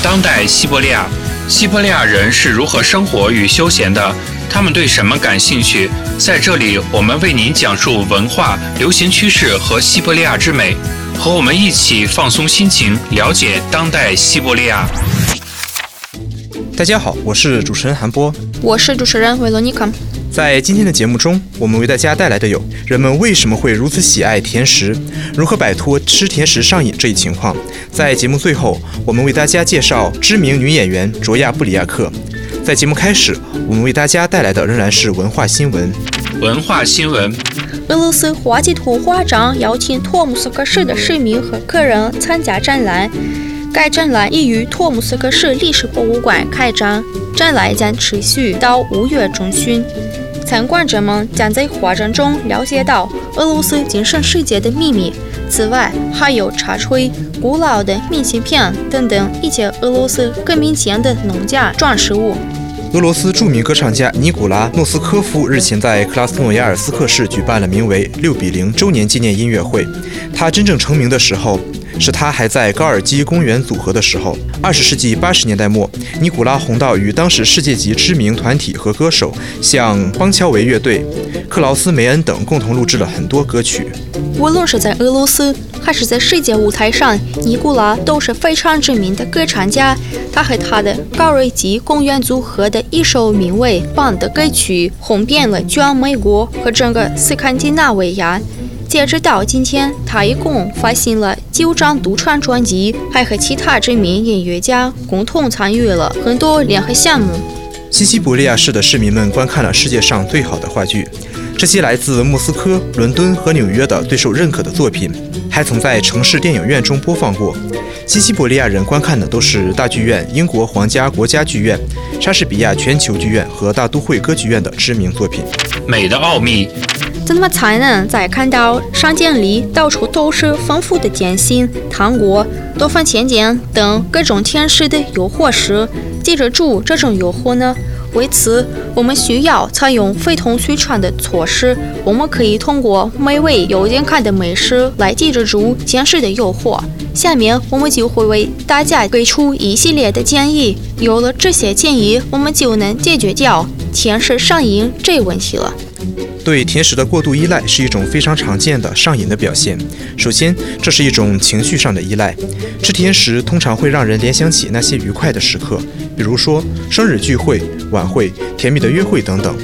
当代西伯利亚，西伯利亚人是如何生活与休闲的？他们对什么感兴趣？在这里，我们为您讲述文化、流行趋势和西伯利亚之美。和我们一起放松心情，了解当代西伯利亚。大家好，我是主持人韩波，我是主持人维罗妮卡。在今天的节目中，我们为大家带来的有人们为什么会如此喜爱甜食，如何摆脱吃甜食上瘾这一情况。在节目最后，我们为大家介绍知名女演员卓娅·布里亚克。在节目开始，我们为大家带来的仍然是文化新闻。文化新闻：俄罗斯滑稽图画展邀请托姆斯克市的市民和客人参加展览。该展览已于托姆斯克市历史博物馆开展，展览将持续到五月中旬。参观者们将在画展中了解到俄罗斯精神世界的秘密。此外，还有茶炊、古老的明信片等等一些俄罗斯革命前的农家装饰物。俄罗斯著名歌唱家尼古拉诺斯科夫日前在克拉斯诺亚尔斯克市举办了名为“六比零”周年纪念音乐会。他真正成名的时候。是他还在高尔基公园组合的时候。二十世纪八十年代末，尼古拉红到与当时世界级知名团体和歌手，像邦乔维乐队、克劳斯·梅恩等共同录制了很多歌曲。无论是在俄罗斯还是在世界舞台上，尼古拉都是非常知名的歌唱家。他和他的高尔基公园组合的一首名为《棒》的歌曲，红遍了全美国和整个斯堪的纳维亚。截止到今天，他一共发行了九张独唱专辑，还和其他知名音乐家共同参与了很多联合项目。新西伯利亚市的市民们观看了世界上最好的话剧，这些来自莫斯科、伦敦和纽约的最受认可的作品，还曾在城市电影院中播放过。新西伯利亚人观看的都是大剧院、英国皇家国家剧院、莎士比亚全球剧院和大都会歌剧院的知名作品。美的奥秘。怎么才能在看到商店里到处都是丰富的点心、糖果、多番甜点等各种甜食的诱惑时，记得住这种诱惑呢？为此，我们需要采用非同寻常的措施。我们可以通过美味又健康的美食来记得住甜食的诱惑。下面我们就会为大家给出一系列的建议。有了这些建议，我们就能解决掉甜食上瘾这一问题了。对甜食的过度依赖是一种非常常见的上瘾的表现。首先，这是一种情绪上的依赖。吃甜食通常会让人联想起那些愉快的时刻，比如说生日聚会、晚会、甜蜜的约会等等。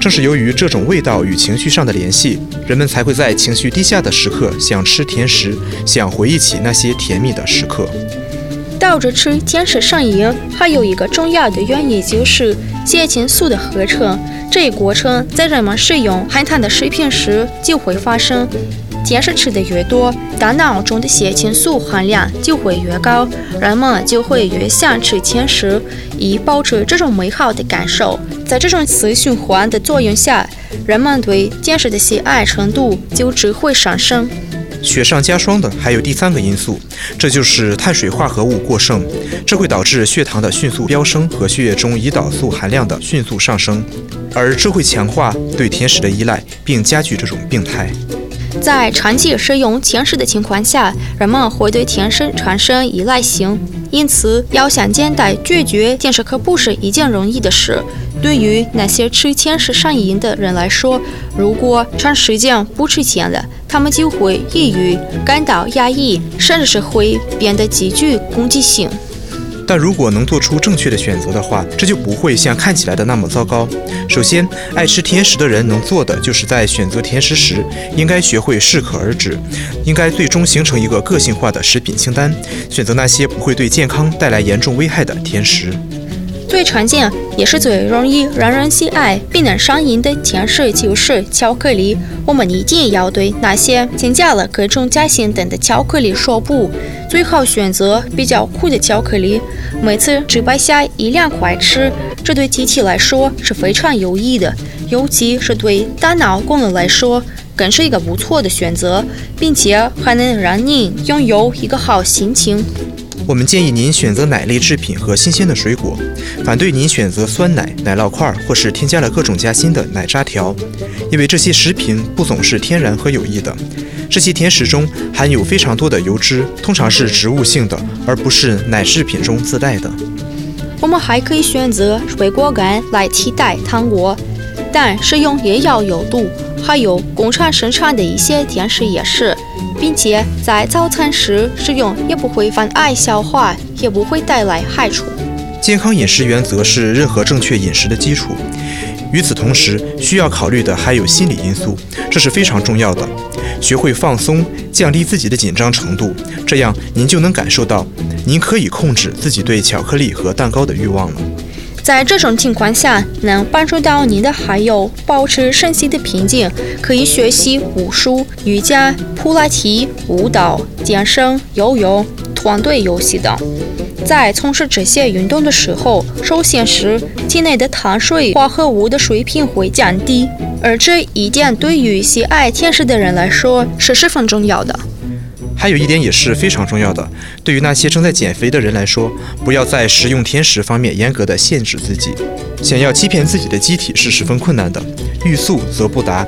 正是由于这种味道与情绪上的联系，人们才会在情绪低下的时刻想吃甜食，想回忆起那些甜蜜的时刻。倒着吃甜食上瘾，还有一个重要的原因就是血清素的合成。这一过程在人们使用含糖的食品时就会发生。甜食吃的越多，大脑中的血清素含量就会越高，人们就会越想吃甜食，以保持这种美好的感受。在这种死循环的作用下，人们对甜食的喜爱程度就只会上升。雪上加霜的还有第三个因素，这就是碳水化合物过剩，这会导致血糖的迅速飙升和血液中胰岛素含量的迅速上升，而这会强化对甜食的依赖，并加剧这种病态。在长期食用甜食的情况下，人们会对甜食产生依赖性，因此要想简单拒绝甜食可不是一件容易的事。对于那些吃甜食上瘾的人来说，如果长时间不吃甜的，他们就会抑郁、感到压抑，甚至是会变得极具攻击性。但如果能做出正确的选择的话，这就不会像看起来的那么糟糕。首先，爱吃甜食的人能做的，就是在选择甜食时，应该学会适可而止，应该最终形成一个个性化的食品清单，选择那些不会对健康带来严重危害的甜食。最常见也是最容易让人喜爱并能上瘾的甜食就是巧克力。我们一定要对那些添加了各种夹心等的巧克力说不，最好选择比较苦的巧克力。每次只掰下一两块吃，这对机体来说是非常有益的，尤其是对大脑功能来说，更是一个不错的选择，并且还能让你拥有一个好心情。我们建议您选择奶类制品和新鲜的水果，反对您选择酸奶、奶酪块或是添加了各种夹心的奶渣条，因为这些食品不总是天然和有益的。这些甜食中含有非常多的油脂，通常是植物性的，而不是奶制品中自带的。我们还可以选择水果干来替代糖果，但食用也要有度。还有工厂生产的一些甜食也是。并且在早餐时食用也不会妨碍消化，也不会带来害处。健康饮食原则是任何正确饮食的基础。与此同时，需要考虑的还有心理因素，这是非常重要的。学会放松，降低自己的紧张程度，这样您就能感受到，您可以控制自己对巧克力和蛋糕的欲望了。在这种情况下，能帮助到您的还有保持身心的平静，可以学习武术、瑜伽、普拉提、舞蹈、健身、游泳、团队游戏等。在从事这些运动的时候，首先是体内的碳水化合物的水平会降低，而这一点对于喜爱甜食的人来说是十分重要的。还有一点也是非常重要的，对于那些正在减肥的人来说，不要在食用甜食方面严格的限制自己。想要欺骗自己的机体是十分困难的，欲速则不达。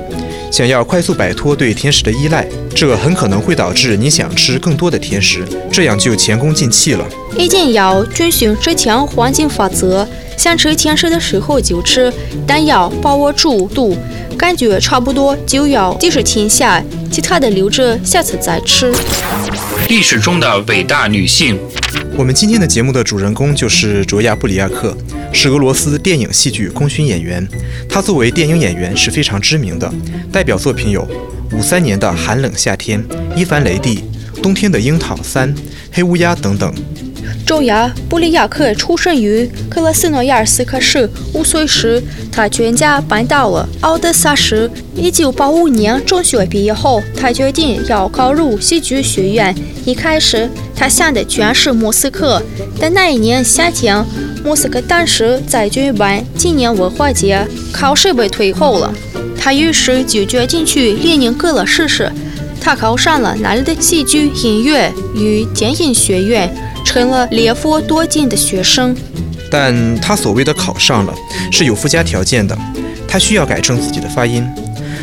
想要快速摆脱对甜食的依赖，这很可能会导致你想吃更多的甜食，这样就前功尽弃了。一定要遵循之前黄金法则：想吃甜食的时候就吃，但要把握住度。感觉差不多就要及时停下，其他的留着下次再吃。历史中的伟大女性，我们今天的节目的主人公就是卓娅·布里亚克，是俄罗斯电影戏剧功勋演员。她作为电影演员是非常知名的，代表作品有五三年的《寒冷夏天》、伊凡雷帝、冬天的樱桃三、黑乌鸦等等。周亚布里亚克出生于克拉斯诺亚尔斯克市。五岁时，他全家搬到了奥德萨市。一九八五年中学毕业后，他决定要考入戏剧学院。一开始，他想的全是莫斯科，但那一年夏天，莫斯科当时在举办纪念文化节，考试被推后了。他于是就决定去列宁格勒试试。他考上了那里的戏剧、音乐与电影学院。成了列夫多金的学生，但他所谓的考上了是有附加条件的，他需要改正自己的发音。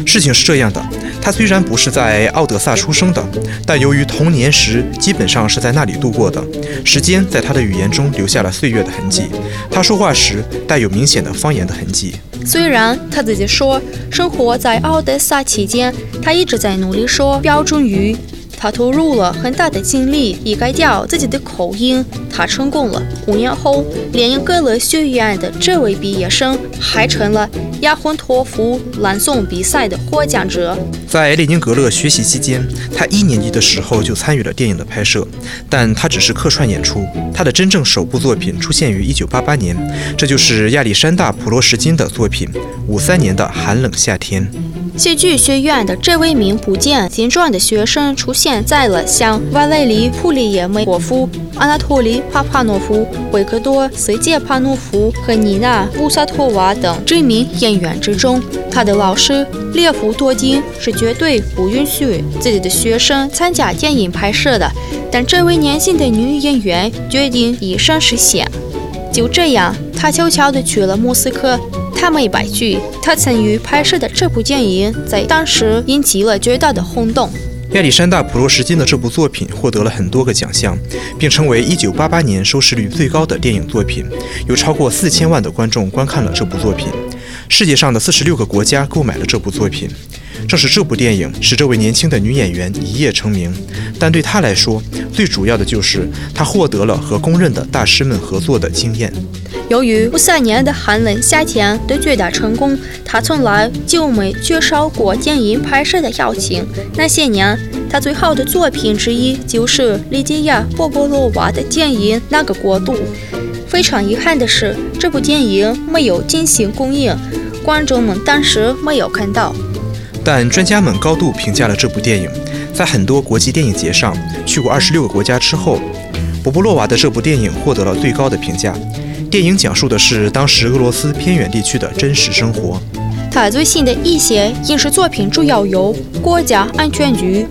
事情是这样的，他虽然不是在奥德萨出生的，但由于童年时基本上是在那里度过的，时间在他的语言中留下了岁月的痕迹。他说话时带有明显的方言的痕迹。虽然他自己说，生活在奥德萨期间，他一直在努力说标准语。他投入了很大的精力以改掉自己的口音，他成功了。五年后，列宁格勒学院的这位毕业生还成了雅昆托夫朗诵比赛的获奖者。在列宁格勒学习期间，他一年级的时候就参与了电影的拍摄，但他只是客串演出。他的真正首部作品出现于1988年，这就是亚历山大·普罗什金的作品《五三年的寒冷夏天》。戏剧学院的这位名不见经传的学生出现在了像瓦雷里·普里耶梅霍夫、阿纳托利·帕帕诺夫、维克多·斯捷帕诺夫和妮娜·乌萨托娃等知名演员之中。他的老师列夫多金是绝对不允许自己的学生参加电影拍摄的，但这位年轻的女演员决定以身试险。就这样，她悄悄地去了莫斯科。他们一百句，他参与拍摄的这部电影在当时引起了巨大的轰动。亚历山大·普罗什金的这部作品获得了很多个奖项，并成为1988年收视率最高的电影作品，有超过四千万的观众观看了这部作品。世界上的四十六个国家购买了这部作品。正是这部电影使这位年轻的女演员一夜成名，但对她来说，最主要的就是她获得了和公认的大师们合作的经验。由于五三年的寒冷夏天的巨大成功，她从来就没缺少过电影拍摄的邀请。那些年，她最好的作品之一就是莉迪亚·波波罗娃的电影《那个国度》。非常遗憾的是，这部电影没有进行公映，观众们当时没有看到。但专家们高度评价了这部电影，在很多国际电影节上去过二十六个国家之后，博布洛娃的这部电影获得了最高的评价。电影讲述的是当时俄罗斯偏远地区的真实生活。他最新的一些影视作品主要有《国家安全局》、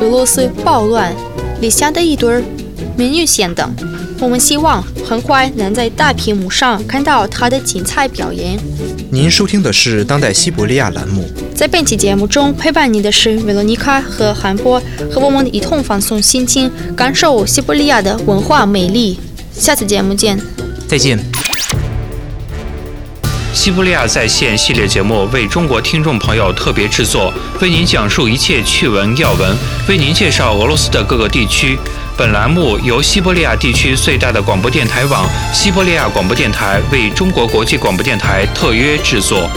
俄罗斯暴乱、理想的一对、美女线等。我们希望很快能在大屏幕上看到他的精彩表演。您收听的是当代西伯利亚栏目。在本期节目中陪伴你的是维罗妮卡和韩波，和我们一同放松心情，感受西伯利亚的文化魅力。下次节目见。再见。西伯利亚在线系列节目为中国听众朋友特别制作，为您讲述一切趣闻要闻，为您介绍俄罗斯的各个地区。本栏目由西伯利亚地区最大的广播电台网——西伯利亚广播电台为中国国际广播电台特约制作。